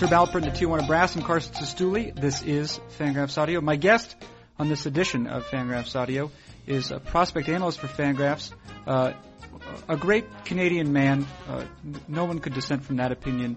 Herb Alpert, the Tijuana Brass, and Carson Cistulli. This is Fangraphs Audio. My guest on this edition of Fangraphs Audio is a prospect analyst for Fangraphs, uh, a great Canadian man. Uh, no one could dissent from that opinion.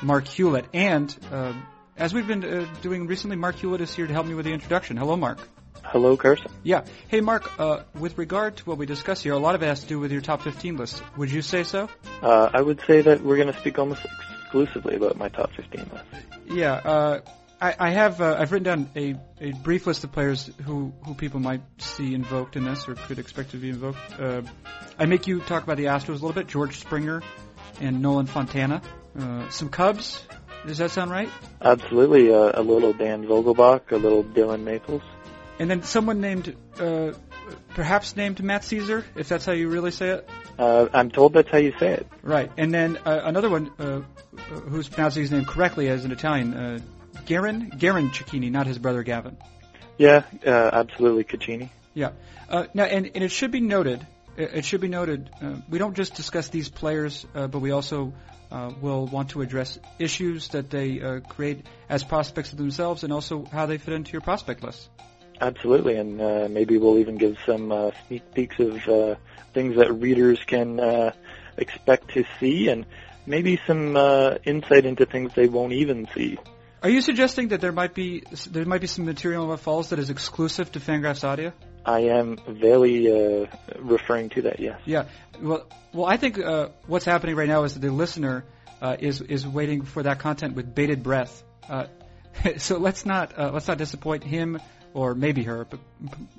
Marc Hulet, and uh, as we've been uh, doing recently, Marc Hulet is here to help me with the introduction. Hello, Marc. Hello, Carson. Yeah. Hey, Marc. Uh, with regard to what we discussed here, a lot of it has to do with your top 15 list. Would you say so? Uh, I would say that we're going to speak almost exclusively about my top 15 list. Yeah, uh, I, I have uh, I've written down a, a brief list of players who, who people might see invoked in this or could expect to be invoked. Uh, I make you talk about the Astros a little bit, George Springer and Nolan Fontana. Uh, some Cubs. Does that sound right? Absolutely. Uh, a little Dan Vogelbach, a little Dillon Maples. And then someone named, uh, perhaps named Matt Szczur, if that's how you really say it. Uh, I'm told that's how you say it. Right. And then uh, another one uh, who's pronouncing his name correctly as an Italian, uh, Garin, Garin Cecchini, not his brother Gavin. Yeah, uh, absolutely, Cecchini. Yeah. Uh, now, and, and it should be noted, it it should be noted, uh, we don't just discuss these players, uh, but we also uh, will want to address issues that they uh, create as prospects of themselves and also how they fit into your prospect list. Absolutely, and uh, maybe we'll even give some uh, sneak peeks of uh, things that readers can uh, expect to see, and maybe some uh, insight into things they won't even see. Are you suggesting that there might be there might be some material in what falls that is exclusive to Fangraphs Audio? I am very uh, referring to that. Yes. Yeah. Well, well, I think uh, what's happening right now is that the listener uh, is is waiting for that content with bated breath. Uh, so let's not uh, let's not disappoint him or maybe her, but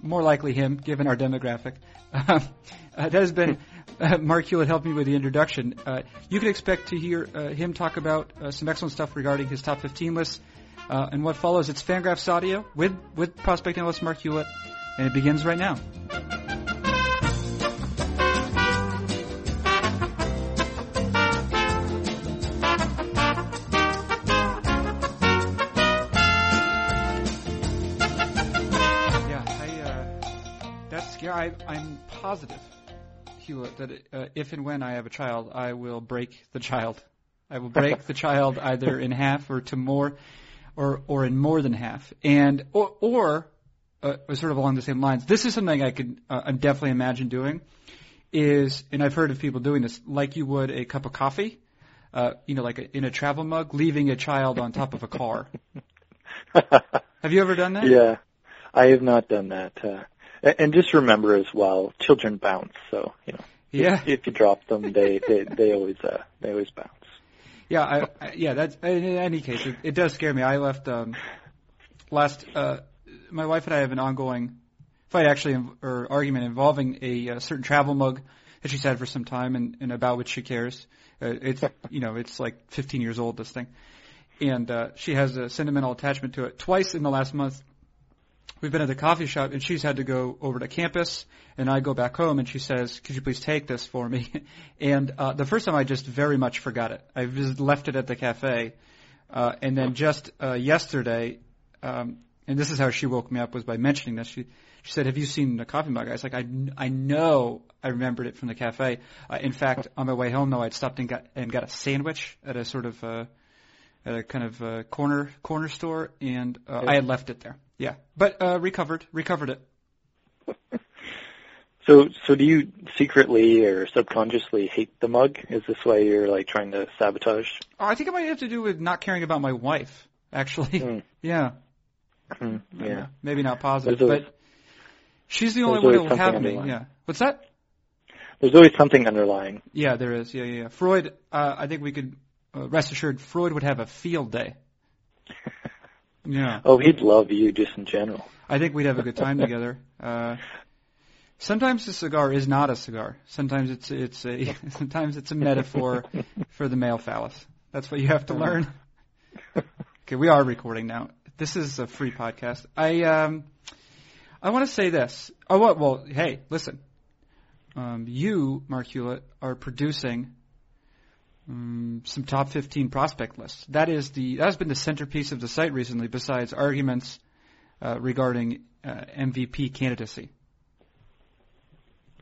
more likely him, given our demographic. uh, that has been uh, Marc Hulet helped me with the introduction. Uh, you can expect to hear uh, him talk about uh, some excellent stuff regarding his top 15 list. Uh, and what follows, it's Fangraphs Audio with, with prospect analyst Marc Hulet, and it begins right now. I, I'm positive, Hulet, that uh, if and when I have a child, I will break the child. I will break the child either in half or to more, or or in more than half, and or or uh, sort of along the same lines. This is something I could uh, definitely imagine doing. Is and I've heard of people doing this, like you would a cup of coffee, uh, you know, like a, in a travel mug, leaving a child on top of a car. Have you ever done that? Yeah, I have not done that. Uh, and just remember as well, children bounce. So you know, Yeah. if, you drop them, they they they always uh, they always bounce. Yeah, I, I, yeah. That's in any case, it, it does scare me. I left um, last. Uh, my wife and I have an ongoing fight, actually, or argument involving a, uh certain travel mug that she's had for some time, and, and about which she cares. Uh, it's you know, it's like 15 years old. This thing, and uh, she has a sentimental attachment to it. Twice in the last month, we've been at the coffee shop, and she's had to go over to campus, and I go back home, and she says, "Could you please take this for me?" and uh, the first time, I just very much forgot it. I just left it at the cafe, uh, and then just uh, yesterday, um, and this is how she woke me up was by mentioning this. She she said, "Have you seen the coffee mug?" I was like, "I, I know I remembered it from the cafe." Uh, in fact, on my way home, though, I'd stopped and got and got a sandwich at a sort of uh, at a kind of uh, corner corner store, and uh, I had left it there. Yeah, but uh, recovered recovered it. So so do you secretly or subconsciously hate the mug? Is this why you're like trying to sabotage? Oh, I think it might have to do with not caring about my wife. Actually, Hmm. yeah, Hmm, yeah. maybe not positive, always- but she's the only one who always will have me. underlying. Yeah, what's that? There's always something underlying. Yeah, there is. Yeah, yeah. yeah. Freud. Uh, I think we could uh, rest assured Freud would have a field day. Yeah, Oh, he'd love you just in general. I think we'd have a good time together. Uh, sometimes a cigar is not a cigar. Sometimes it's it's a sometimes it's a metaphor for the male phallus. That's what you have to learn. Okay, we are recording now. This is a free podcast. I um, I want to say this. Oh, what? Well, hey, listen. Um, you, Marc Hulet, are producing um, some top 15 prospect lists. That is the that has been the centerpiece of the site recently. Besides arguments uh, regarding uh, MVP candidacy.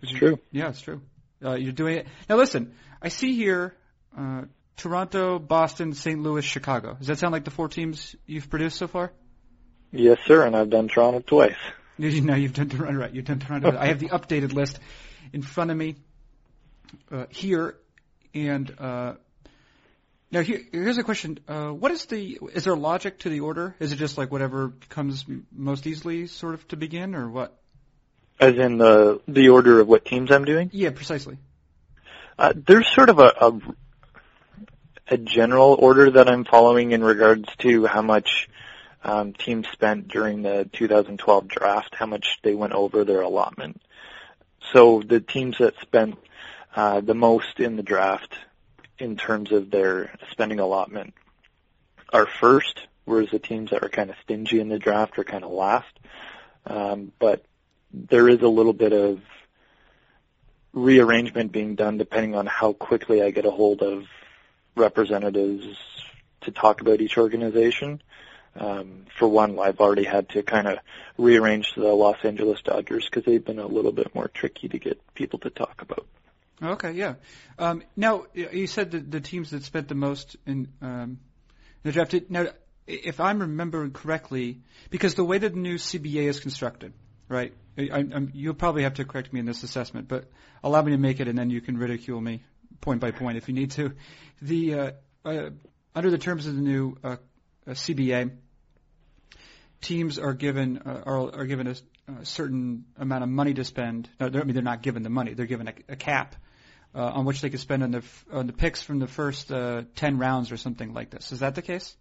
It's true. Yeah, it's true. Uh, you're doing it now. Listen, I see here uh, Toronto, Boston, St. Louis, Chicago. Does that sound like the four teams you've produced so far? Yes, sir, and I've done Toronto twice. You know, you've done Toronto, right? You've done Toronto. I have the updated list in front of me uh, here, and uh, now here, here's a question: uh, What is the? Is there logic to the order? Is it just like whatever comes most easily, sort of to begin, or what? As in the the order of what teams I'm doing? Yeah, precisely. Uh, there's sort of a, a a general order that I'm following in regards to how much um, teams spent during the 2012 draft, how much they went over their allotment. So the teams that spent uh, the most in the draft in terms of their spending allotment are first, whereas the teams that are kind of stingy in the draft are kind of last. Um, but there is a little bit of rearrangement being done depending on how quickly I get a hold of representatives to talk about each organization. Um, for one, I've already had to kind of rearrange the Los Angeles Dodgers because they've been a little bit more tricky to get people to talk about. Okay, yeah. Um, now you said that the teams that spent the most in um, the draft. Now, if I'm remembering correctly, because the way that the new CBA is constructed, right? I, you'll probably have to correct me in this assessment, but allow me to make it, and then you can ridicule me point by point if you need to. The uh, uh, under the terms of the new uh, CBA, teams are given uh, are, are given a, a, certain amount of money to spend. No, I mean they're not given the money; they're given a, a cap uh, on which they can spend on the on the picks from the first uh, ten rounds or something like this. Is that the case?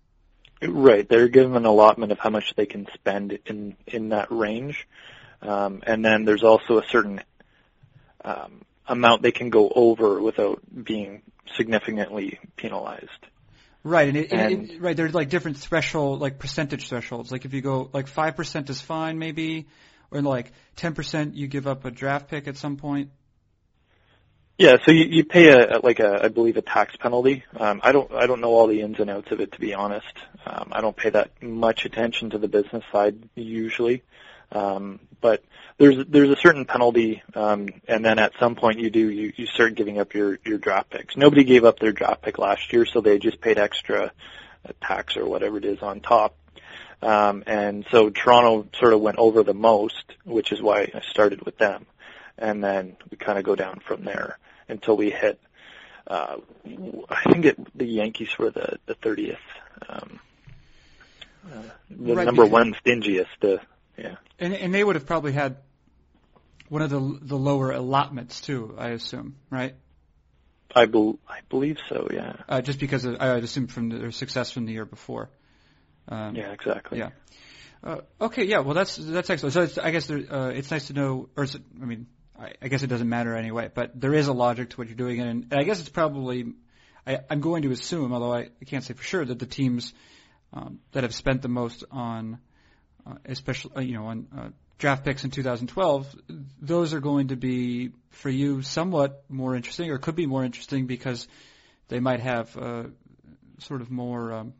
Right. They're given an allotment of how much they can spend in in that range, um, and then there's also a certain um, amount they can go over without being significantly penalized. Right, and, it, and it, right, there's like different threshold, like percentage thresholds. Like if you go like five percent is fine, maybe, or like ten percent you give up a draft pick at some point. Yeah, so you, you pay a like a I believe a tax penalty. Um, I don't I don't know all the ins and outs of it to be honest. Um, I don't pay that much attention to the business side usually, um, but there's there's a certain penalty, um, and then at some point you do you, you start giving up your your draft picks. Nobody gave up their draft pick last year, so they just paid extra uh, tax or whatever it is on top. Um, and so Toronto sort of went over the most, which is why I started with them, and then we kind of go down from there until we hit. Uh, I think it, the Yankees were the the thirtieth, um, uh, the right, number one stingiest. Uh, yeah, and and they would have probably had one of the the lower allotments too, I assume, right? I, be, I believe so, yeah. Uh, just because of, I would assume from their success from the year before. Um, yeah, exactly. Yeah. Uh, okay, yeah. Well, that's that's excellent. So it's, I guess there, uh, it's nice to know, or I mean, I, guess it doesn't matter anyway. But there is a logic to what you're doing, and, and I guess it's probably, I, I'm going to assume, although I, I can't say for sure, that the teams um, that have spent the most on, uh, especially uh, you know, on uh, draft picks in 2012, those are going to be for you somewhat more interesting, or could be more interesting because they might have uh, sort of more um,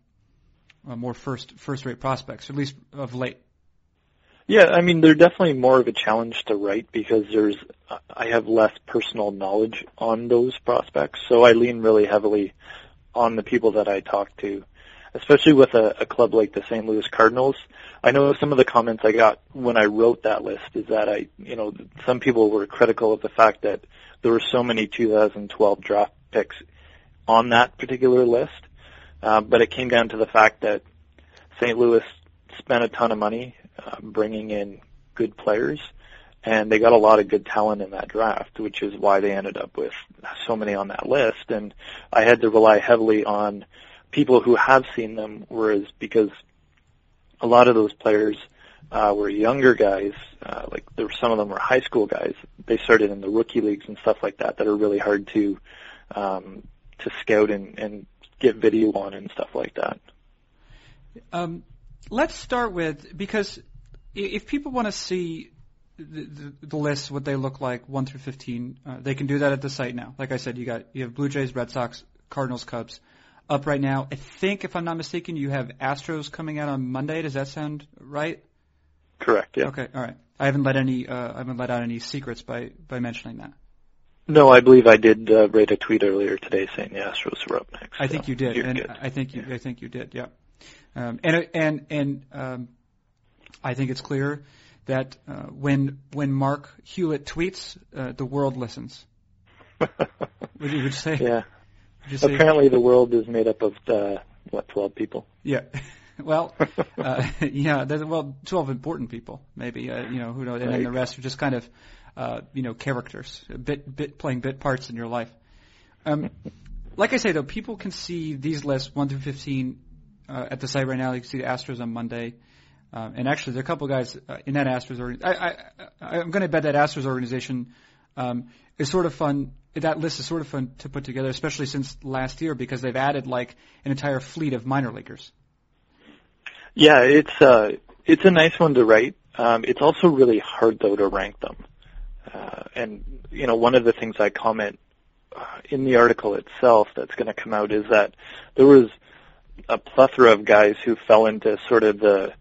uh, more first first rate prospects, at least of late. Yeah, I mean they're definitely more of a challenge to write because there's I have less personal knowledge on those prospects, so I lean really heavily on the people that I talk to especially with a, a club like the St. Louis Cardinals. I know some of the comments I got when I wrote that list is that I, you know, some people were critical of the fact that there were so many 2012 draft picks on that particular list. Uh, but it came down to the fact that St. Louis spent a ton of money uh, bringing in good players, and they got a lot of good talent in that draft, which is why they ended up with so many on that list. And I had to rely heavily on people who have seen them, whereas because a lot of those players uh, were younger guys, uh, like there were some of them were high school guys. They started in the rookie leagues and stuff like that that are really hard to um, to scout and, and get video on and stuff like that. Um, let's start with because if people want to see the, the, the list, what they look like, one through fifteen, uh, they can do that at the site now. Like I said, you got you have Blue Jays, Red Sox, Cardinals, Cubs up right now. I think, if I'm not mistaken, you have Astros coming out on Monday. Does that sound right? Correct. Yeah. Okay. All right. I haven't let any. Uh, I haven't let out any secrets by by mentioning that. No, I believe I did uh, write a tweet earlier today saying the Astros were up next. I think you did, and good. I think you I think you did. Yeah, um, and and and um, I think it's clear that uh, when when Marc Hulet tweets, uh, the world listens. Would you, would you say? yeah. You say? Apparently, the world is made up of uh, what twelve people. Yeah. Well, uh, yeah. Well, twelve important people, maybe. Uh, you know, who knows? And then the rest are just kind of, uh, you know, characters, bit bit playing bit parts in your life. Um, like I say though, people can see these lists one through fifteen uh, at the site right now. You can see the Astros on Monday. Um, and actually, there are a couple guys uh, in that Astros. organization. I, I'm going to bet that Astros organization um, is sort of fun. That list is sort of fun to put together, especially since last year because they've added like an entire fleet of minor leaguers. Yeah, it's uh, it's a nice one to write. Um, it's also really hard though to rank them. Uh, and you know, one of the things I comment uh, in the article itself that's going to come out is that there was a plethora of guys who fell into sort of the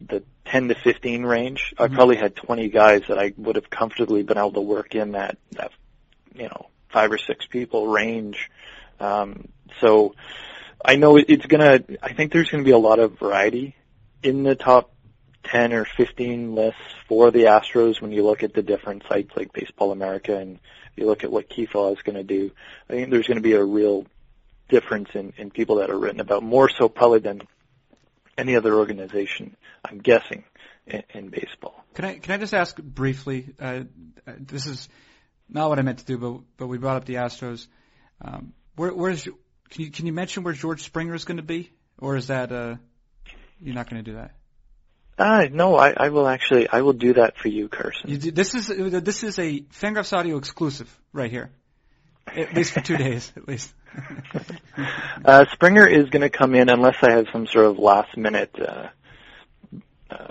the 10 to 15 range. I Mhm. probably had 20 guys that I would have comfortably been able to work in that that you know five or six people range. Um, so I know it's gonna. I think there's gonna be a lot of variety in the top 10 or 15 lists for the Astros when you look at the different sites like Baseball America and you look at what Keith Law is going to do. I think there's going to be a real difference in, in people that are written about, more so probably than any other organization, I'm guessing, in, in baseball. Can I can I just ask briefly? Uh, uh, this is not what I meant to do, but but we brought up the Astros. Um, where where's can you can you mention where George Springer is going to be, or is that uh, you're not going to do that? Uh, no, I, I will actually, I will do that for you, Carson. You do, this is this is a Fangraphs Audio exclusive right here, at least for two days, at least. Uh, Springer is going to come in unless I have some sort of last minute uh, uh,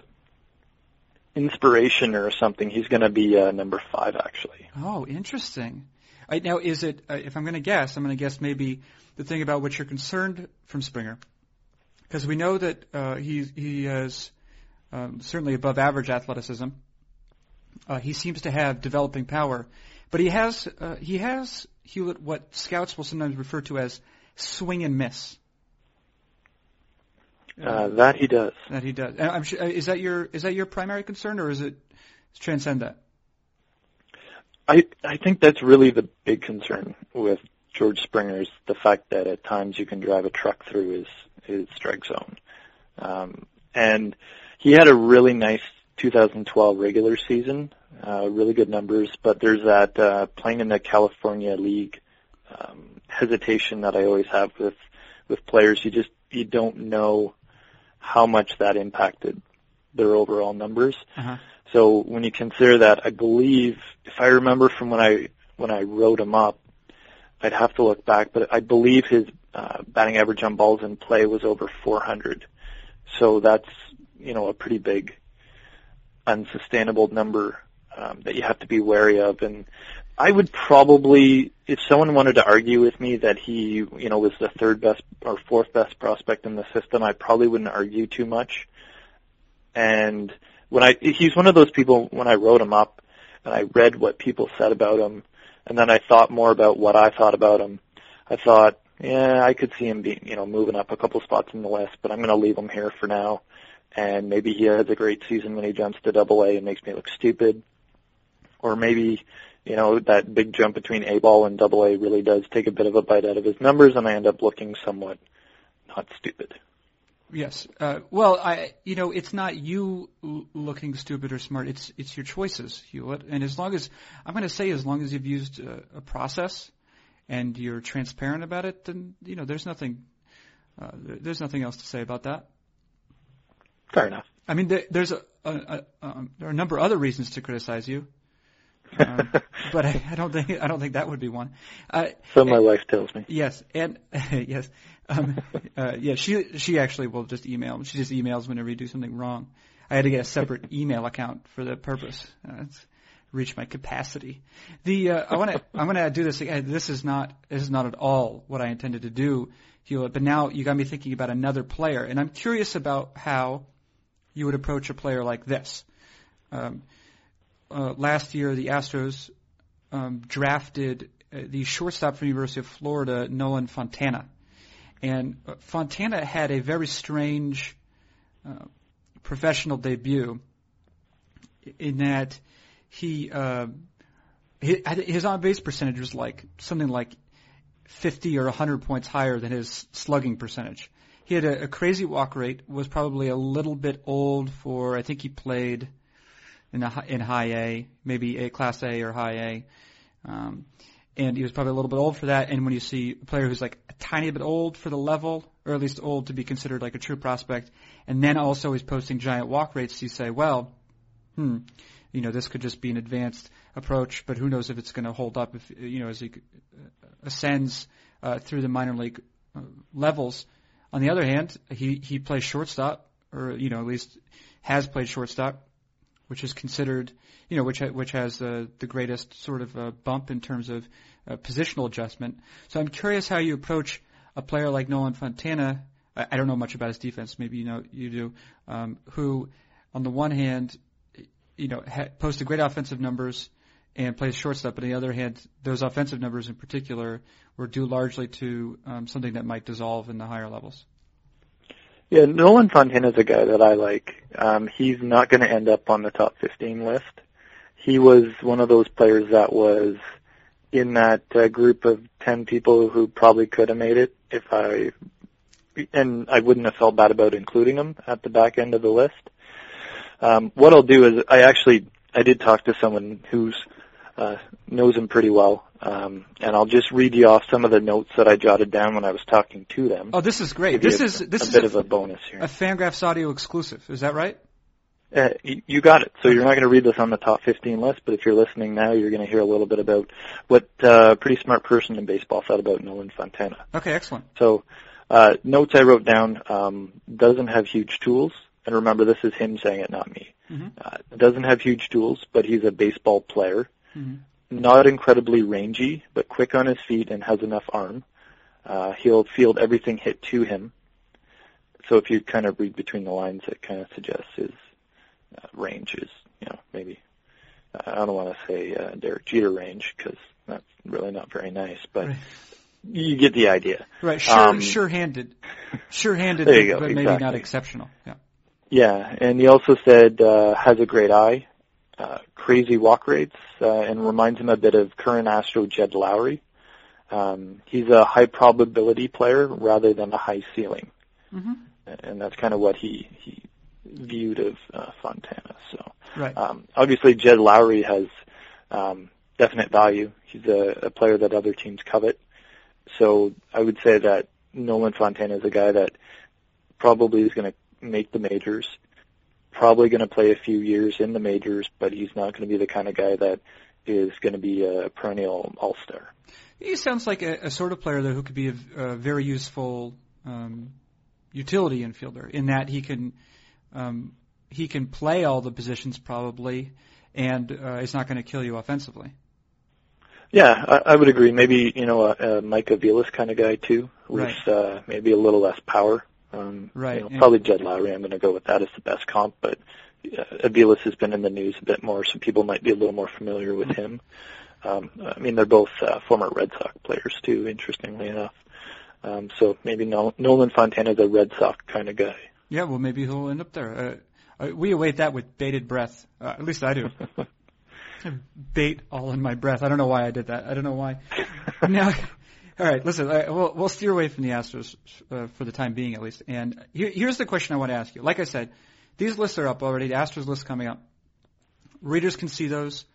inspiration or something. He's going to be uh, number five, actually. Oh, interesting. Right, now, is it? Uh, if I'm going to guess, I'm going to guess maybe the thing about which you're concerned from Springer, because we know that uh, he he has um, certainly above average athleticism. Uh, he seems to have developing power, but he has uh, he has Hulet what scouts will sometimes refer to as swing and miss. Uh, that he does. that he does. And I'm sure, uh, is that your is that your primary concern, or is it transcend that? I I think that's really the big concern with George Springer is the fact that at times you can drive a truck through his his strike zone, um, and he had a really nice 2012 regular season, uh, really good numbers. But there's that uh, playing in the California League um, hesitation that I always have with with players. You just you don't know how much that impacted their overall numbers. Uh-huh. So when you consider that, I believe, if I remember from when I when I wrote him up, I'd have to look back, but I believe his uh, batting average on balls in play was over 400. So that's you know a pretty big unsustainable number um, that you have to be wary of. And I would probably, if someone wanted to argue with me that he you know was the third best or fourth best prospect in the system, I probably wouldn't argue too much. And when I he's one of those people when I wrote him up and I read what people said about him and then I thought more about what I thought about him. I thought, yeah, I could see him being, you know, moving up a couple spots in the list, but I'm going to leave him here for now. And maybe he has a great season when he jumps to double A and makes me look stupid. Or maybe, you know, that big jump between A ball and double A really does take a bit of a bite out of his numbers and I end up looking somewhat not stupid. Yes. Uh, well, I, you know, it's not you looking stupid or smart. It's it's your choices, Hulet. And as long as I'm going to say, as long as you've used a, a process and you're transparent about it, then you know there's nothing uh, there- there's nothing else to say about that. Fair enough. I mean, there, there's a, a, a um, there are a number of other reasons to criticize you, um, but I, I don't think I don't think that would be one. Uh, so my wife tells me. Yes, and yes, um, uh, yeah. She she actually will just email. She just emails whenever you do something wrong. I had to get a separate email account for that purpose. Uh, it's reach my capacity. The uh, I want to I'm going to do this again. This is not this is not at all what I intended to do, Hulet. But now you got me thinking about another player, and I'm curious about how you would approach a player like this. Um, uh, last year, the Astros um, drafted uh, the shortstop from University of Florida, Nolan Fontana. And uh, Fontana had a very strange uh, professional debut in that he uh, his on base percentage was like something like 50 or 100 points higher than his slugging percentage. He had a, a crazy walk rate, was probably a little bit old for, I think he played in, a, in high A, maybe a class A or high A. Um, and he was probably a little bit old for that. And when you see a player who's like a tiny bit old for the level, or at least old to be considered like a true prospect, and then also he's posting giant walk rates, you say, well, hmm, you know, this could just be an advanced approach, but who knows if it's going to hold up if, you know, as he ascends uh, through the minor league uh, levels. On the other hand, he, he plays shortstop, or, you know, at least has played shortstop, which is considered, you know, which, ha- which has uh, the greatest sort of uh, bump in terms of uh, positional adjustment. So I'm curious how you approach a player like Nolan Fontana. I, I don't know much about his defense. Maybe you know you do. Um, who, on the one hand, you know, ha- posted great offensive numbers and plays shortstop. But on the other hand, those offensive numbers in particular were due largely to um, something that might dissolve in the higher levels. Yeah, Nolan Fontana is a guy that I like. Um, he's not going to end up on the top 15 list. He was one of those players that was in that uh, group of 10 people who probably could have made it if I, and I wouldn't have felt bad about including him at the back end of the list. Um, what I'll do is I actually I did talk to someone who's uh, knows him pretty well, um, and I'll just read you off some of the notes that I jotted down when I was talking to them. Oh, this is great. This is this a is bit a, of a bonus here. A Fangraphs audio exclusive. Is that right? Uh, you got it. So you're not going to read this on the top 15 list, but if you're listening now, you're going to hear a little bit about what uh, a pretty smart person in baseball thought about Nolan Fontana. Okay, excellent. So uh, notes I wrote down um, doesn't have huge tools, and remember this is him saying it, not me. Mm-hmm. Uh, doesn't have huge tools, but he's a baseball player. Mm-hmm. Not incredibly rangy, but quick on his feet and has enough arm. Uh, he'll field everything hit to him. So if you kind of read between the lines, it kind of suggests his uh, range is, you know, maybe I don't want to say uh, Derek Jeter range because that's really not very nice, but Right. you get the idea. Right, sure, Um, sure-handed, sure-handed, There you but, go, but maybe not exceptional. Yeah. Yeah, and he also said uh, has a great eye, uh, crazy walk rates, uh, and reminds him a bit of current Astro Jed Lowrie. Um, he's a high probability player rather than a high ceiling, Mm-hmm. and that's kind of what he he viewed of uh, Fontana. So Right. um, obviously Jed Lowrie has um, definite value. He's a, a player that other teams covet. So I would say that Nolan Fontana is a guy that probably is going to make the majors, probably going to play a few years in the majors, but he's not going to be the kind of guy that is going to be a perennial all-star. He sounds like a, a sort of player though who could be a, a very useful um, utility infielder in that he can um, he can play all the positions probably, and uh, is not going to kill you offensively. Yeah, I, I would agree. Maybe you know a, a Mike Aviles kind of guy too, with Right. uh, maybe a little less power. Um, Right, You know. Probably Jed Lowrie. I'm going to go with that as the best comp, but uh, Aviles has been in the news a bit more, so people might be a little more familiar with him. Um, I mean, they're both uh, former Red Sox players too. Interestingly enough, um, so maybe Nol- Nolan Fontana's a Red Sox kind of guy. Yeah, well maybe he'll end up there. Uh, uh, we await that with bated breath. Uh, at least I do. Bait all in my breath. I don't know why I did that. I don't know why. now, all right. Listen, uh, we'll we'll steer away from the Astros uh, for the time being, at least. And here, here's the question I want to ask you. Like I said, these lists are up already. The Astros list coming up. Readers can see those.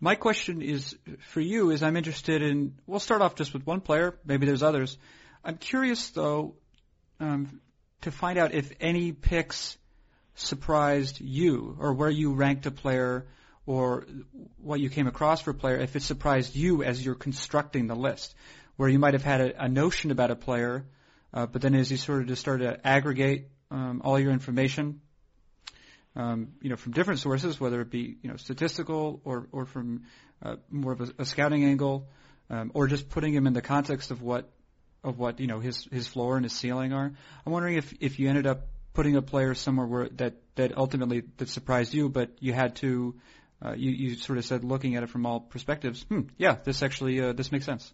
My question is for you is I'm interested in. We'll start off just with one player. Maybe there's others. I'm curious though um, to find out if any picks surprised you or where you ranked a player or what you came across for a player if it surprised you as you're constructing the list where you might have had a, a notion about a player uh, but then as you sort of just started to aggregate um, all your information um, you know from different sources whether it be you know statistical or or from uh, more of a, a scouting angle um, or just putting him in the context of what of what you know his his floor and his ceiling are. I'm wondering if if you ended up putting a player somewhere where that that ultimately that surprised you, but you had to uh, you you sort of said looking at it from all perspectives. Hmm, yeah, this actually uh, this makes sense.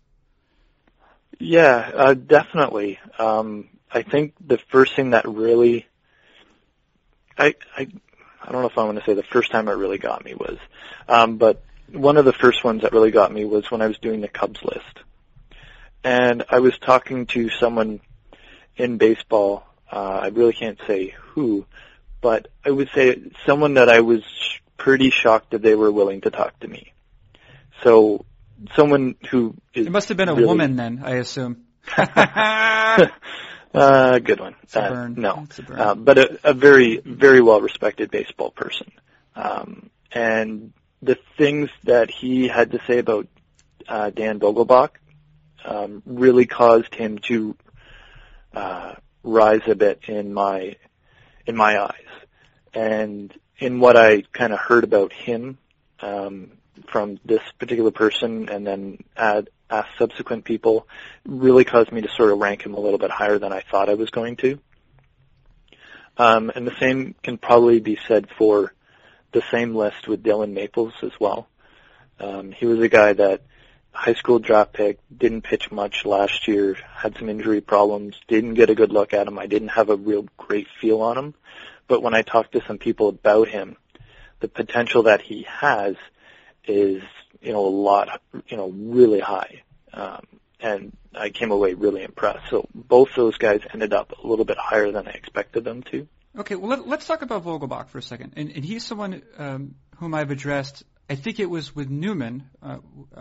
Yeah, uh, definitely. Um, I think the first thing that really, I, I, I don't know if I want to say the first time it really got me was, um, but one of the first ones that really got me was when I was doing the Cubs list, and I was talking to someone in baseball. Uh, I really can't say who, but I would say someone that I was pretty shocked that they were willing to talk to me. So someone who is It must have been a really- woman then, I assume. uh, good one. Uh, no, It's a burn. uh, but a, a very, very well respected baseball person. Um, and the things that he had to say about uh, Dan Vogelbach um, really caused him to uh, rise a bit in my in my eyes, and in what I kind of heard about him um, from this particular person, and then add ask subsequent people, really caused me to sort of rank him a little bit higher than I thought I was going to. Um, and the same can probably be said for the same list with Dillon Maples as well. Um, he was a guy that high school draft pick, didn't pitch much last year, had some injury problems, didn't get a good look at him. I didn't have a real great feel on him. But when I talked to some people about him, the potential that he has is, you know, a lot, you know, really high. Um, and I came away really impressed. So both those guys ended up a little bit higher than I expected them to. Okay, well let, let's talk about Vogelbach for a second. And, and he's someone um, whom I've addressed. I think it was with Newman. Uh,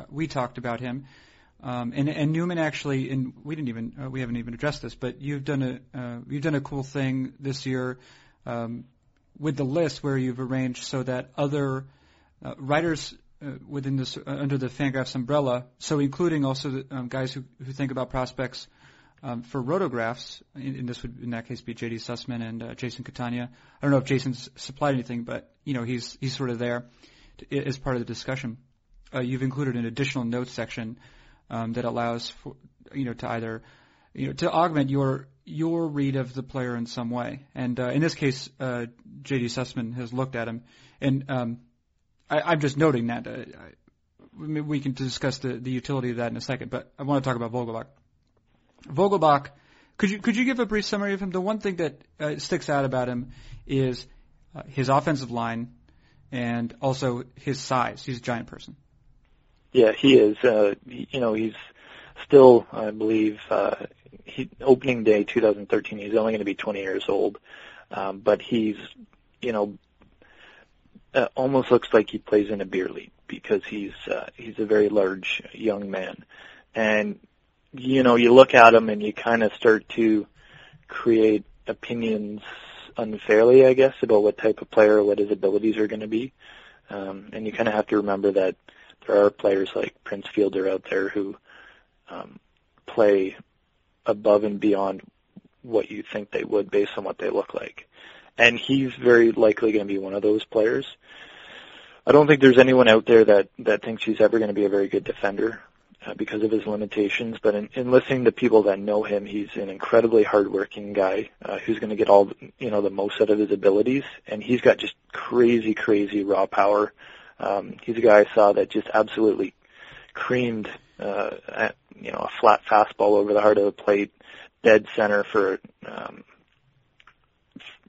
we talked about him, um, and, and Newman actually. And we didn't even uh, we haven't even addressed this, but you've done a uh, you've done a cool thing this year um, with the list where you've arranged so that other uh, writers uh, within this uh, under the Fangraphs umbrella, so including also the um, guys who who think about prospects um, for RotoGraphs, and and this would in that case be J.D. Sussman and uh, Jason Catania. I don't know if Jason's supplied anything, but you know he's he's sort of there to, as part of the discussion. Uh, you've included an additional notes section um, that allows for you know to either you know to augment your your read of the player in some way. And uh, in this case, uh, J.D. Sussman has looked at him, and um, I, I'm just noting that. Uh, I, we can discuss the, the utility of that in a second, but I want to talk about Vogelbach. Vogelbach, could you could you give a brief summary of him? The one thing that uh, sticks out about him is uh, his offensive line and also his size. He's a giant person. Yeah, he is. Uh, you know, he's still, I believe, uh, he, opening day 2013. He's only going to be 20 years old, um, but he's, you know, uh, almost looks like he plays in a beer league because he's uh, he's a very large young man, and you know, you look at him and you kind of start to create opinions unfairly, I guess, about what type of player, what his abilities are going to be, um, and you kind of have to remember that there are players like Prince Fielder out there who um, play above and beyond what you think they would based on what they look like. And he's very likely going to be one of those players. I don't think there's anyone out there that, that thinks he's ever going to be a very good defender uh, because of his limitations. But in, in listening to people that know him, he's an incredibly hardworking guy uh, who's going to get all you know the most out of his abilities, and he's got just crazy, crazy raw power. Um, he's a guy I saw that just absolutely creamed uh, at, you know a flat fastball over the heart of the plate, dead center for um,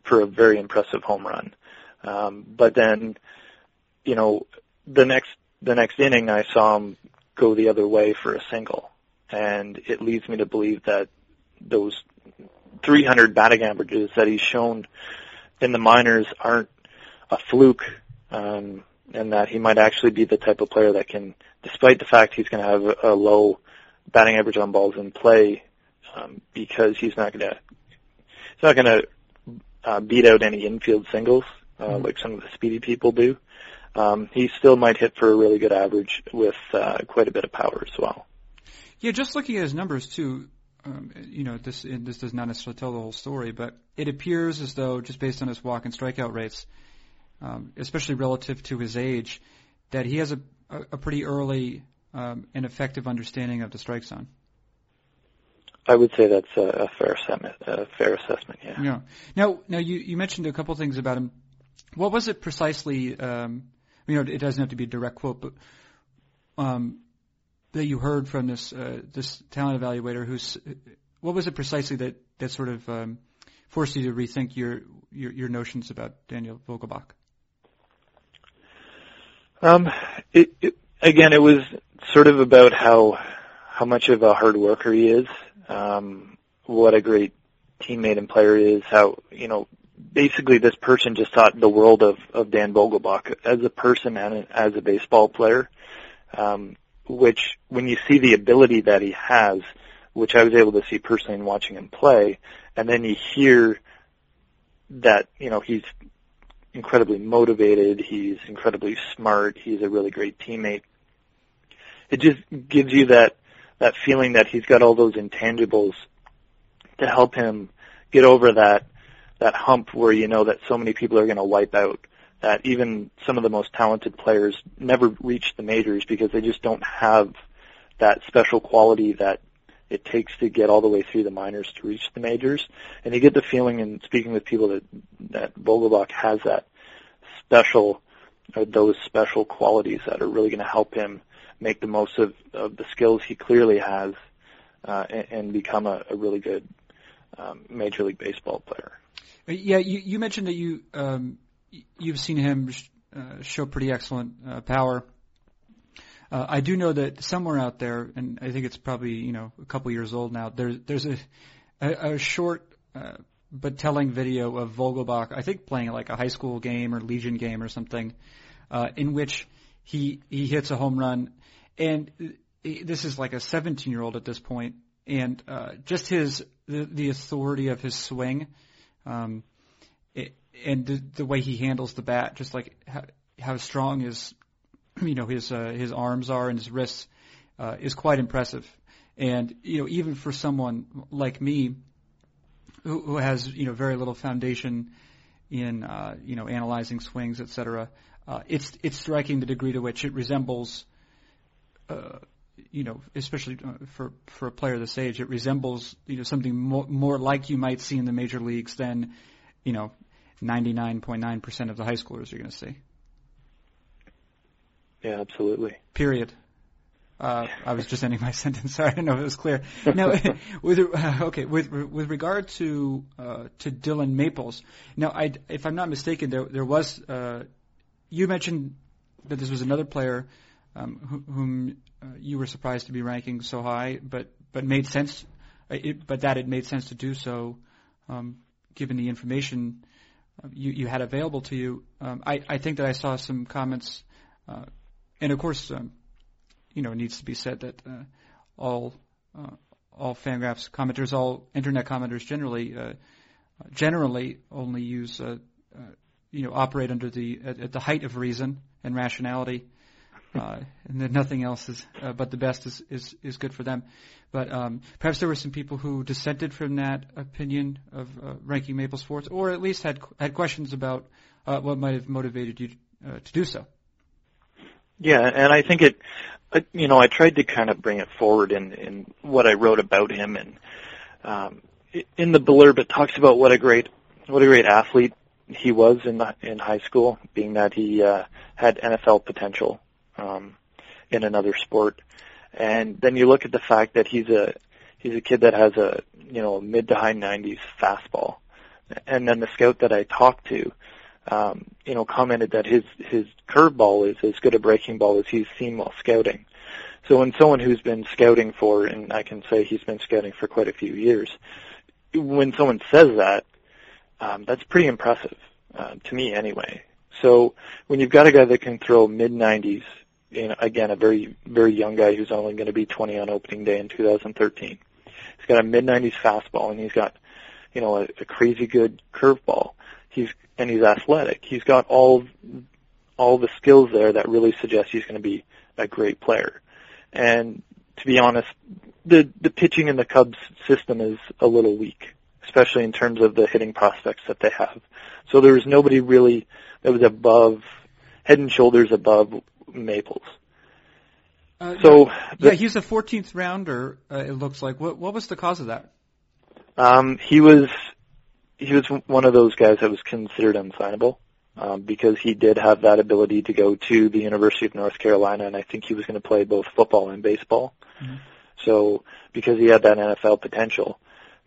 for a very impressive home run. Um, but then, you know, the next the next inning, I saw him go the other way for a single, and it leads me to believe that those 300 batting averages that he's shown in the minors aren't a fluke, um, and that he might actually be the type of player that can, despite the fact he's going to have a low batting average on balls in play, um, because he's not going to he's not going to uh, beat out any infield singles uh, Mhm. like some of the speedy people do. Um, he still might hit for a really good average with uh, quite a bit of power as well. Yeah, just looking at his numbers too. Um, you know, this this does not necessarily tell the whole story, but it appears as though just based on his walk and strikeout rates, um, especially relative to his age, that he has a, a, a pretty early um, and effective understanding of the strike zone. I would say that's a, a fair assessment. A fair assessment, yeah. Yeah. Now, now you, you mentioned a couple things about him. What was it precisely um, you know, it doesn't have to be a direct quote, but um, that you heard from this uh, this talent evaluator. Who's what was it precisely that that sort of um, forced you to rethink your your, your notions about Daniel Vogelbach? Um, it, it, again, it was sort of about how how much of a hard worker he is, um, what a great teammate and player is, how you know basically this person just taught the world of, of Dan Vogelbach as a person and as a baseball player. Um, which when you see the ability that he has, which I was able to see personally in watching him play, and then you hear that, you know, he's incredibly motivated, he's incredibly smart, he's a really great teammate. It just gives you that that feeling that he's got all those intangibles to help him get over that that hump where you know that so many people are going to wipe out. That even some of the most talented players never reach the majors because they just don't have that special quality that it takes to get all the way through the minors to reach the majors. And you get the feeling in speaking with people that that Vogelbach has that special or those special qualities that are really going to help him make the most of, of the skills he clearly has uh, and, and become a, a really good um, Major League Baseball player. Yeah, you, you mentioned that you um, you've seen him uh, show pretty excellent uh, power. Uh, I do know that somewhere out there, and I think it's probably you know a couple years old now. There's there's a a, a short uh, but telling video of Vogelbach, I think playing like a high school game or Legion game or something, uh, in which he he hits a home run, and this is like a 17 year old at this point, and uh, just his the, the authority of his swing um, it, and the, the way he handles the bat, just like how, how strong his, you know, his uh, his arms are and his wrists, uh, is quite impressive. And you know, even for someone like me, who, who has you know very little foundation in uh, you know analyzing swings, etc., uh, it's it's striking the degree to which it resembles. Uh, you know, especially uh, for for a player this age, it resembles you know something more, more like you might see in the major leagues than you know 99.9% of the high schoolers you're going to see. Yeah, absolutely. Period. Uh, I was just ending my sentence. Sorry, I don't know if it was clear. Now, with uh, okay, with with regard to uh, to Dillon Maples. Now, I, if I'm not mistaken, there there was uh, you mentioned that this was another player um, whom uh, you were surprised to be ranking so high, but but made sense. Uh, it, but that it made sense to do so, um, given the information uh, you you had available to you. Um, I I think that I saw some comments, uh, and of course, um, you know, it needs to be said that uh, all uh, all Fangraphs commenters, all internet commenters generally uh, generally only use you know operate under the at, at the height of reason and rationality uh, and then nothing else is, uh, but the best is, is, is good for them. But um, perhaps there were some people who dissented from that opinion of uh, ranking Maple Sports, or at least had had questions about uh, what might have motivated you uh, to do so. Yeah, and I think it, uh, you know, I tried to kind of bring it forward in in what I wrote about him, and um, in the blurb it talks about what a great what a great athlete he was in in high school, being that he uh, had NFL potential um, in another sport. And then you look at the fact that he's a he's a kid that has a you know mid to high 90s fastball. And then the scout that I talked to, um, you know, commented that his his curveball is as good a breaking ball as he's seen while scouting. So when someone who's been scouting for, and I can say he's been scouting for quite a few years, when someone says that, um, that's pretty impressive uh, to me anyway. So when you've got a guy that can throw mid 90s you know, again, a very, very young guy who's only going to be 20 on opening day in 2013. He's got a mid-90s fastball and he's got, you know, a, a crazy good curveball. He's, and he's athletic. He's got all, all the skills there that really suggest he's going to be a great player. And to be honest, the, the pitching in the Cubs system is a little weak, especially in terms of the hitting prospects that they have. So there was nobody really that was above, head and shoulders above Maples. Uh, so yeah, the, he's a 14th rounder. Uh, it looks like. What what was the cause of that? Um, he was he was one of those guys that was considered unsignable. um, because he did have that ability to go to the University of North Carolina, and I think he was going to play both football and baseball. Mm-hmm. So because he had that NFL potential,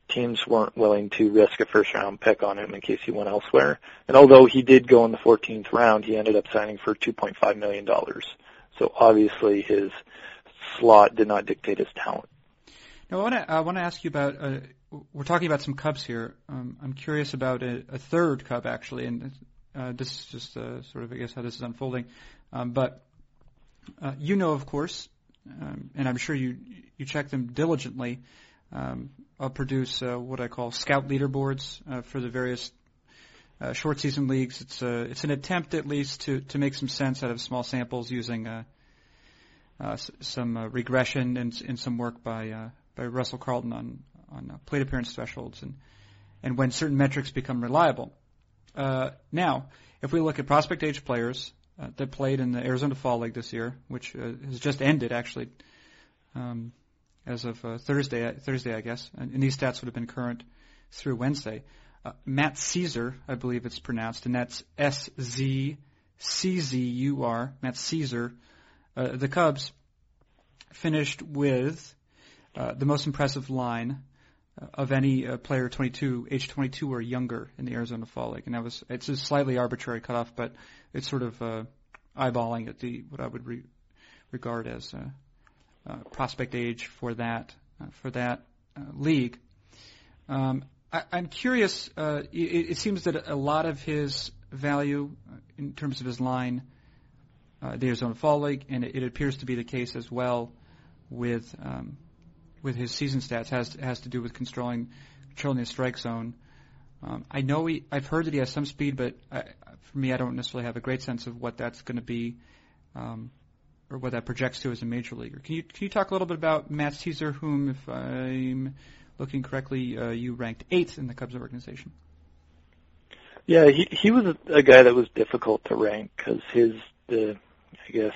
teams weren't willing to risk a first round pick on him in case he went elsewhere. And although he did go in the 14th round, he ended up signing for 2.5 million dollars. So obviously his slot did not dictate his talent. Now I want to I want to ask you about uh, we're talking about some Cubs here. Um, I'm curious about a, a third Cub actually, and uh, this is just uh, sort of I guess how this is unfolding. Um, but uh, you know, of course, um, and I'm sure you you check them diligently. Um, I'll produce uh, what I call scout leaderboards uh, for the various uh, short season leagues. It's a, uh, it's an attempt at least to to make some sense out of small samples using uh, uh, s- some uh, regression and, and some work by uh, by Russell Carlton on on uh, plate appearance thresholds and and when certain metrics become reliable. Uh, now, if we look at prospect age players uh, that played in the Arizona Fall League this year, which uh, has just ended actually um, as of uh, Thursday, Thursday I guess, and, and these stats would have been current through Wednesday. Uh, Matt Szczur, I believe it's pronounced, and that's S Z C Z U R. Matt Szczur. Uh, the Cubs finished with uh, the most impressive line uh, of any uh, player 22, age 22 or younger in the Arizona Fall League, and that was it's a slightly arbitrary cutoff, but it's sort of eyeballing at the what I would re- regard as prospect age for that uh, for that uh, league. Um, I, I'm curious. Uh, it, it seems that a lot of his value uh, in terms of his line, uh, the Arizona Fall League, and it, it appears to be the case as well with um, with his season stats has has to do with controlling controlling the strike zone. Um, I know he, I've heard that he has some speed, but I, for me, I don't necessarily have a great sense of what that's going to be, um, or what that projects to as a major leaguer. Can you can you talk a little bit about Matt Szczur, whom, if I'm looking correctly, uh, you ranked eighth in the Cubs organization? Yeah, he he was a, guy that was difficult to rank because his the I guess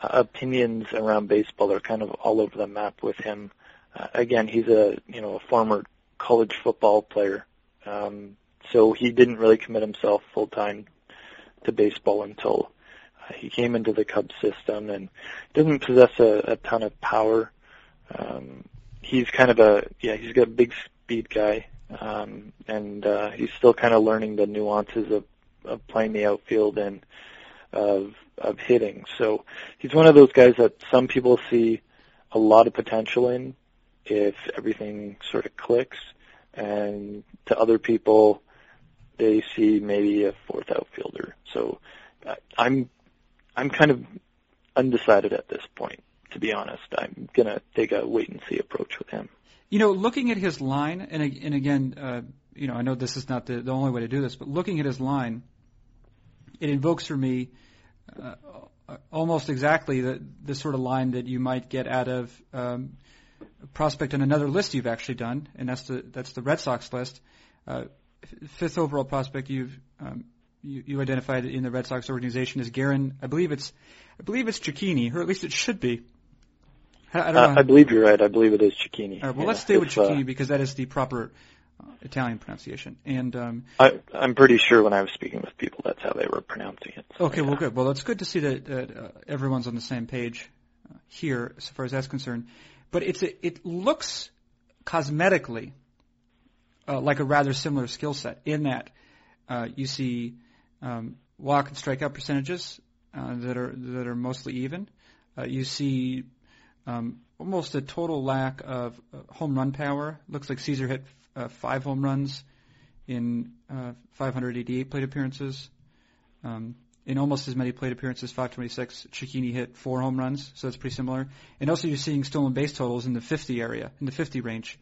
uh, opinions around baseball are kind of all over the map with him. Uh, again, he's a you know a former college football player, um, so he didn't really commit himself full time to baseball until he came into the Cubs system, and doesn't possess a, a ton of power. Um, he's kind of a yeah, he's got a big speed guy, um, and uh, he's still kind of learning the nuances of of playing the outfield and of of hitting. So he's one of those guys that some people see a lot of potential in if everything sort of clicks, and to other people they see maybe a fourth outfielder. So uh, I'm I'm kind of undecided at this point. To be honest, I'm gonna take a wait and see approach with him. You know, looking at his line, and and again, uh, you know, I know this is not the, the only way to do this, but looking at his line, it invokes for me uh, almost exactly the the sort of line that you might get out of um, prospect on another list you've actually done, and that's the that's the Red Sox list. Uh, fifth overall prospect you've um, you, you identified in the Red Sox organization is Garin. I believe it's I believe it's Cecchini, or at least it should be. I, I, uh, I believe you're right. I believe it is Cecchini. All right, well, yeah, let's stay with Cecchini uh, because that is the proper uh, Italian pronunciation. And um, I, I'm pretty sure when I was speaking with people, that's how they were pronouncing it. So, okay, yeah. well, good. Well, it's good to see that, that uh, everyone's on the same page uh, here, as far as that's concerned. But it's a, it looks cosmetically uh, like a rather similar skill set in that uh, you see um, walk and strikeout percentages uh, that are that are mostly even. Uh, you see um, almost a total lack of uh, home run power. Looks like Szczur hit uh, five home runs in uh, 588 plate appearances. Um, in almost as many plate appearances, 526, Cecchini hit four home runs, so that's pretty similar. And also, you're seeing stolen base totals in the 50 area, in the 50 range.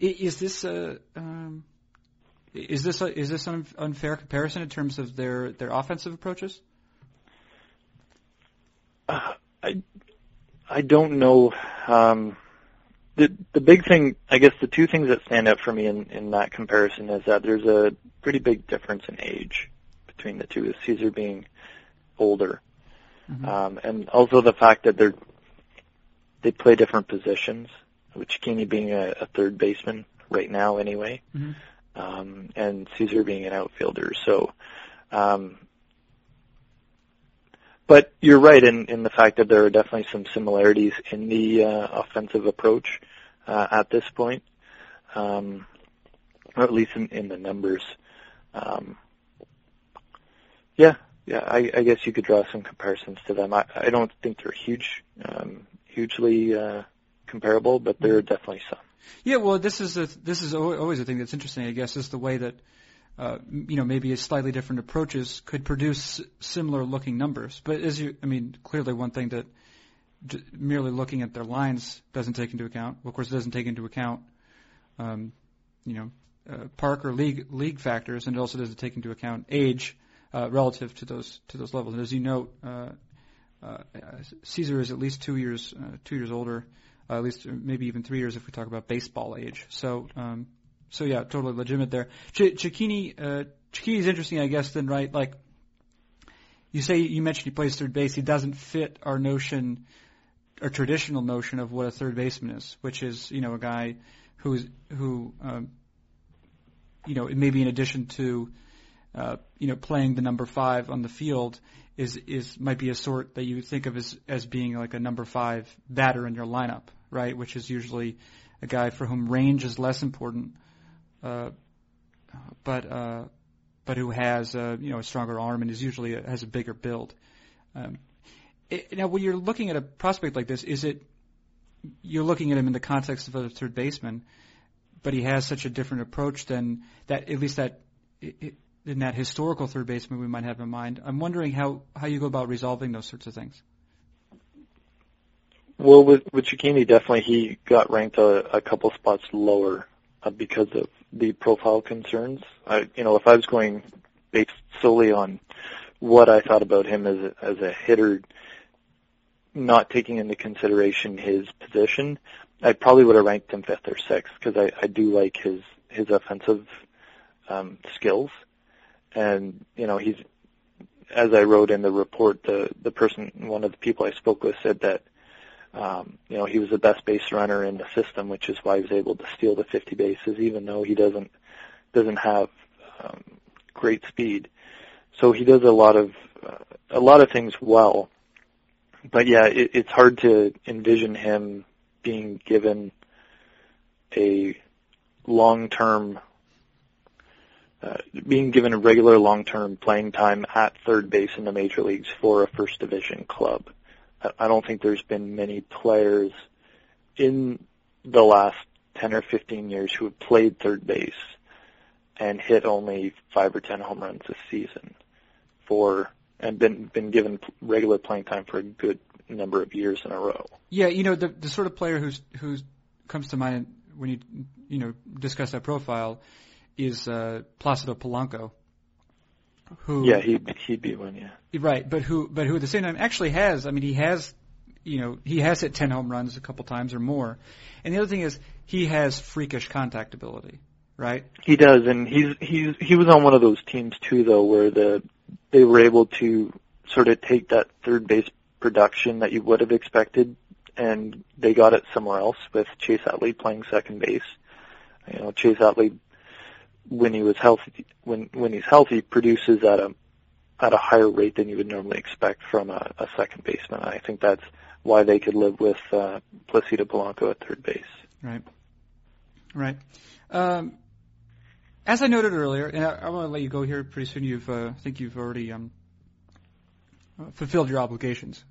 Is this a um, is this a, is this an unfair comparison in terms of their their offensive approaches? Uh, I I don't know. Um, the the big thing, I guess, the two things that stand out for me in in that comparison is that there's a pretty big difference in age between the two. Szczur being older, mm-hmm. um, and also the fact that they're they play different positions. With Cecchini being a, a third baseman right now, anyway. Mm-hmm um, and Szczur being an outfielder. So um, but you're right in, in the fact that there are definitely some similarities in the uh, offensive approach uh, at this point, um, or at least in, in the numbers. Um, yeah, yeah, I, I guess you could draw some comparisons to them. I, I don't think they're huge, um, hugely uh, comparable, but there are definitely some. Yeah, well, this is a, this is always a thing that's interesting. I guess is the way that uh, you know maybe slightly different approaches could produce similar looking numbers. But as you, I mean, clearly one thing that j- merely looking at their lines doesn't take into account. Well, of course, it doesn't take into account, um, you know, uh, park or league league factors, and it also doesn't take into account age uh, relative to those to those levels. And as you note, uh, uh, Szczur is at least two years uh, two years older at least maybe even three years if we talk about baseball age. So, um, so yeah, totally legitimate there. Ch- Cecchini, uh, Cecchini's interesting, I guess. Then, right? Like you say, you mentioned he plays third base. He doesn't fit our notion, our traditional notion of what a third baseman is, which is you know a guy who's who, um, you know, maybe in addition to uh, you know, playing the number five on the field is is might be a sort that you think of as as being like a number five batter in your lineup, right? Which is usually a guy for whom range is less important, uh, but uh, but who has uh, you know a stronger arm and is usually a, has a bigger build. Um, it, now, when you're looking at a prospect like this, is it you're looking at him in the context of a third baseman, but he has such a different approach than that. At least that it, in that historical third baseman we might have in mind. I'm wondering how how you go about resolving those sorts of things. Well, with with Cecchini, definitely he got ranked a, a couple spots lower uh, because of the profile concerns. I, you know, if I was going based solely on what I thought about him as a, as a hitter, not taking into consideration his position, I probably would have ranked him fifth or sixth because I, I do like his his offensive um, skills, and you know he's as I wrote in the report, the the person, one of the people I spoke with, said that um, you know, he was the best base runner in the system, which is why he was able to steal the 50 bases, even though he doesn't doesn't have um, great speed. So he does a lot of uh, a lot of things well. But yeah, it, it's hard to envision him being given a long-term uh, being given a regular long-term playing time at third base in the major leagues for a first division club. I don't think there's been many players in the last 10 or 15 years who have played third base and hit only five or 10 home runs this season for and been been given regular playing time for a good number of years in a row. Yeah, you know the the sort of player who's who's comes to mind when you you know discuss that profile is uh, Placido Polanco, who yeah he'd he'd be one yeah. Right but who but who at the same time actually has I mean he has you know he has hit 10 home runs a couple times or more. And the other thing is he has freakish contact ability right? He does and he's he's he was on one of those teams too though where the they were able to sort of take that third base production that you would have expected and they got it somewhere else with Chase Utley playing second base. You know Chase Utley when he was healthy, when when he's healthy, produces at a at a higher rate than you would normally expect from a, a second baseman. I think that's why they could live with uh, Placido Polanco at third base. Right. Right. Um, as I noted earlier, and I, I want to let you go here pretty soon. You've, uh, I think you've already um, fulfilled your obligations.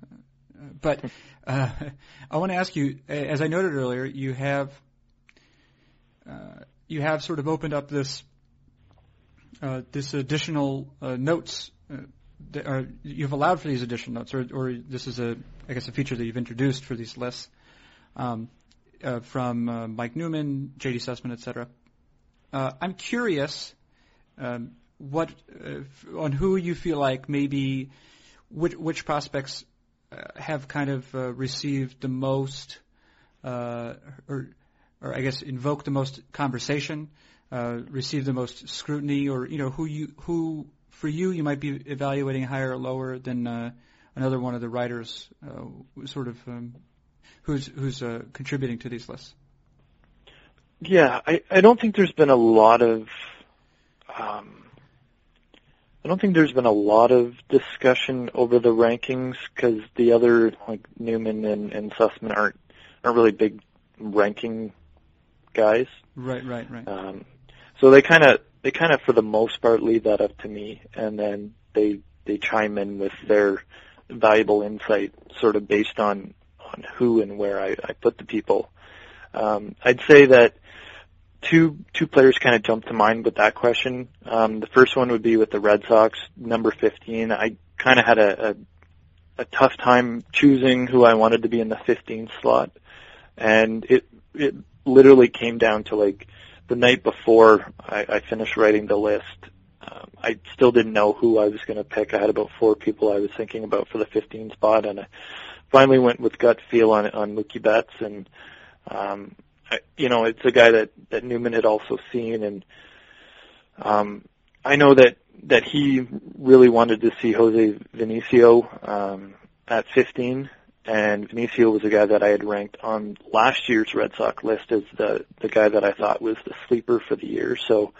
But uh, I want to ask you, as I noted earlier, you have uh, you have sort of opened up this uh, this additional uh, notes. Uh, that are, you've allowed for these additional notes, or, or this is a, I guess, a feature that you've introduced for these lists um, uh, from uh, Mike Newman, J.D. Sussman, etc. Uh, I'm curious um, what on who you feel like maybe which, which prospects have kind of received the most uh, or or I guess invoke the most conversation, uh, receive the most scrutiny, or you know who you who for you you might be evaluating higher or lower than uh, another one of the writers, uh, sort of um, who's who's uh, contributing to these lists. Yeah, I I don't think there's been a lot of um, I don't think there's been a lot of discussion over the rankings because the other like Newman and, and Sussman aren't aren't really big ranking guys. Right, right, right. Um, so they kind of they kind of for the most part leave that up to me, and then they they chime in with their valuable insight, sort of based on on who and where I, I put the people. Um, I'd say that two two players kind of jump to mind with that question. Um, the first one would be with the Red Sox, number 15. I kind of had a, a a tough time choosing who I wanted to be in the 15 slot, and it it literally came down to like the night before I, I finished writing the list. Um, I still didn't know who I was going to pick. I had about four people I was thinking about for the 15 spot, and I finally went with gut feel on on Mookie Betts, and um, I, you know it's a guy that that Newman had also seen, and um, I know that that he really wanted to see Jose Vinicio um, at 15, and Vinicio was a guy that I had ranked on last year's Red Sox list as the the guy that I thought was the sleeper for the year. So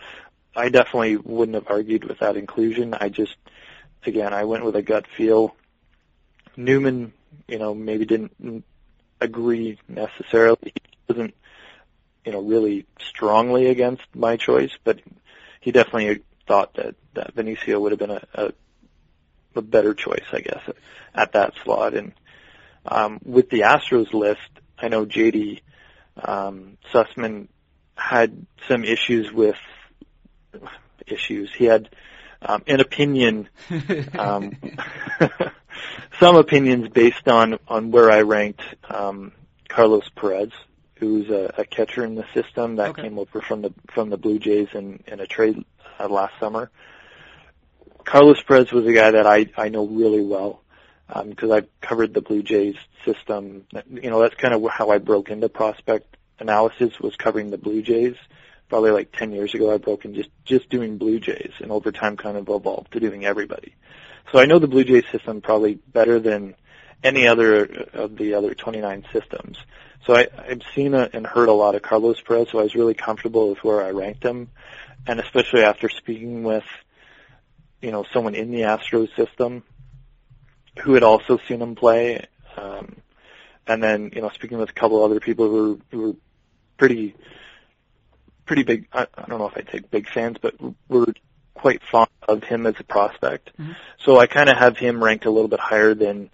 I definitely wouldn't have argued with that inclusion. I just again I went with a gut feel. Newman, you know, maybe didn't agree necessarily. He wasn't, you know, really strongly against my choice, but he definitely thought that that Vinicio would have been a, a a better choice, I guess, at that slot. And um, with the Astros list, I know JD um, Sussman had some issues with issues. He had um, an opinion, um, some opinions based on on where I ranked um, Carlos Perez, who's a, a catcher in the system that Okay. came over from the from the Blue Jays in in a trade uh, last summer. Carlos Perez was a guy that I I know really well Um, because I've covered the Blue Jays system. You know, that's kind of how I broke into prospect analysis was covering the Blue Jays. Probably like 10 years ago, I broke in just, just doing Blue Jays and over time kind of evolved to doing everybody. So I know the Blue Jays system probably better than any other of the other 29 systems. So I, I've seen a, and heard a lot of Carlos Perez, so I was really comfortable with where I ranked him. And especially after speaking with, you know, someone in the Astros system who had also seen him play, um, and then you know speaking with a couple other people who were, who were pretty pretty big. I, I don't know if I'd say big fans, but were quite fond of him as a prospect. Mhm. So I kind of have him ranked a little bit higher than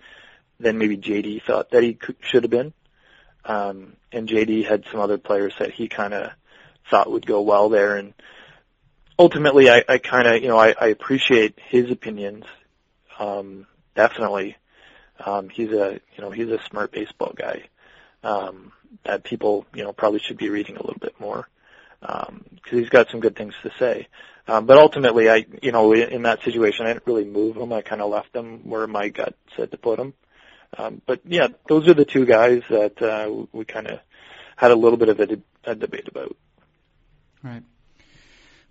than maybe JD thought that he could, should have been. Um, and JD had some other players that he kind of thought would go well there, and ultimately, I, I kind of you know I, I appreciate his opinions. Um, definitely, um, he's a you know he's a smart baseball guy um, that people you know probably should be reading a little bit more because he's got some good things to say. Um, but ultimately, I you know in, that situation, I didn't really move him. I kind of left him where my gut said to put him. Um, but yeah, those are the two guys that uh, we kind of had a little bit of a, de- a debate about. Right.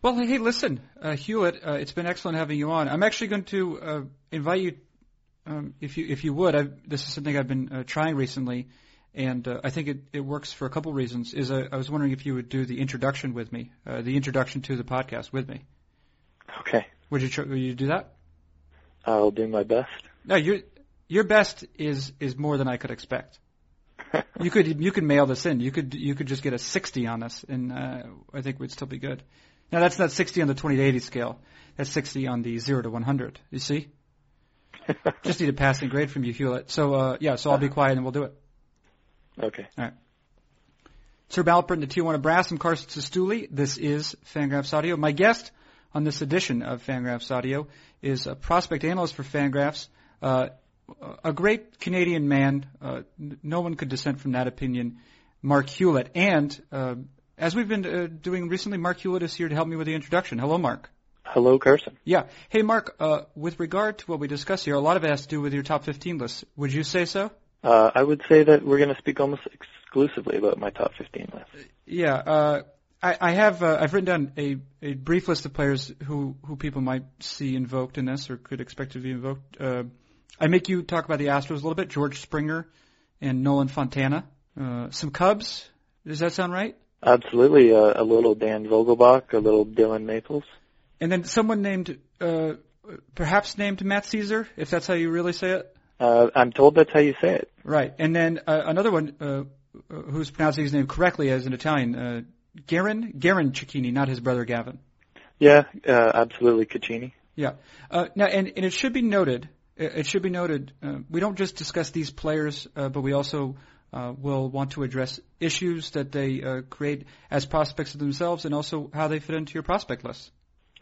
Well, hey, listen, uh, Hulet, uh, it's been excellent having you on. I'm actually going to uh, invite you, um, if you if you would. I've, this is something I've been uh, trying recently, and uh, I think it, it works for a couple reasons. Is uh, I was wondering if you would do the introduction with me, uh, the introduction to the podcast with me. Okay, Would you tr- would you do that? I'll do my best. No, your your best is is more than I could expect. You could you could mail this in. You could you could just get a 60 on this, and uh, I think we'd still be good. Now that's not 60 on the 20 to 80 scale. That's 60 on the 0 to 100. You see? Just need a passing grade from you, Hulet. So uh, yeah, so I'll be quiet and we'll do it. okay. All right. Herb Alpert and the Tijuana Brass. I'm Carson Cistulli. This is Fangraphs Audio. My guest on this edition of Fangraphs Audio is a prospect analyst for Fangraphs, uh, a great Canadian man. Uh, no one could dissent from that opinion. Marc Hulet. And uh, as we've been uh, doing recently, Marc Hulet is here to help me with the introduction. Hello, Marc. Hello, Carson. Yeah. Hey, Marc. Uh, with regard to what we discussed here, a lot of it has to do with your top 15 list. Would you say so? Uh, I would say that we're going to speak almost exclusively about my top 15 list. Yeah, uh, I, I have. Uh, I've written down a, a brief list of players who who people might see invoked in this or could expect to be invoked. Uh, I make you talk about the Astros a little bit. George Springer and Nolan Fontana. Uh, some Cubs. Does that sound right? Absolutely, uh, a little Dan Vogelbach, a little Dillon Maples. And then someone named uh, perhaps named Matt Szczur, if that's how you really say it. Uh, I'm told that's how you say it. Right, and then uh, another one uh, who's pronouncing his name correctly as an Italian, uh, Garin Garin Cecchini, not his brother Gavin. Yeah, uh, absolutely, Cecchini. Yeah. Uh, now, and, and it should be noted, it should be noted, uh, we don't just discuss these players, uh, but we also uh, will want to address issues that they uh, create as prospects of themselves and also how they fit into your prospect list.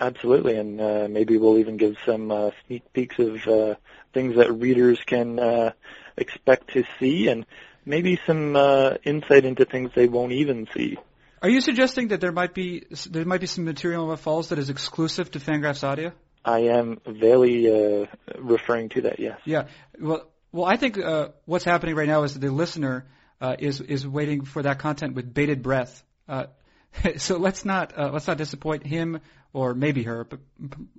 Absolutely, and uh, maybe we'll even give some uh, sneak peeks of uh, things that readers can uh, expect to see, and maybe some uh, insight into things they won't even see. Are you suggesting that there might be there might be some material in what falls that is exclusive to Fangraphs Audio? I am very uh, referring to that. Yes. Yeah. Well, well, I think uh, what's happening right now is that the listener uh, is is waiting for that content with bated breath. So let's not uh, let's not disappoint him or maybe her, but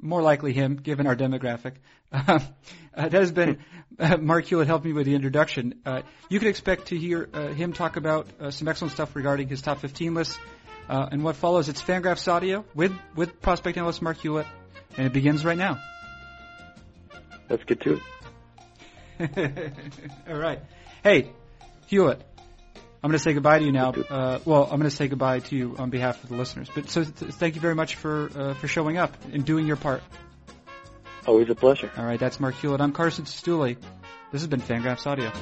more likely him, given our demographic. Uh, that has been uh, Marc Hulet helped me with the introduction. Uh, you can expect to hear uh, him talk about uh, some excellent stuff regarding his top 15 list. Uh, and what follows, it's Fangraphs Audio with, with prospect analyst Marc Hulet, and it begins right now. Let's get to it. All right. Hey, Hulet. I'm going to say goodbye to you now. Uh, well, I'm going to say goodbye to you on behalf of the listeners. But so th- thank you very much for uh, for showing up and doing your part. Always a pleasure. All right, that's Marc Hulet. I'm Carson Cistulli. This has been Fangraphs Audio.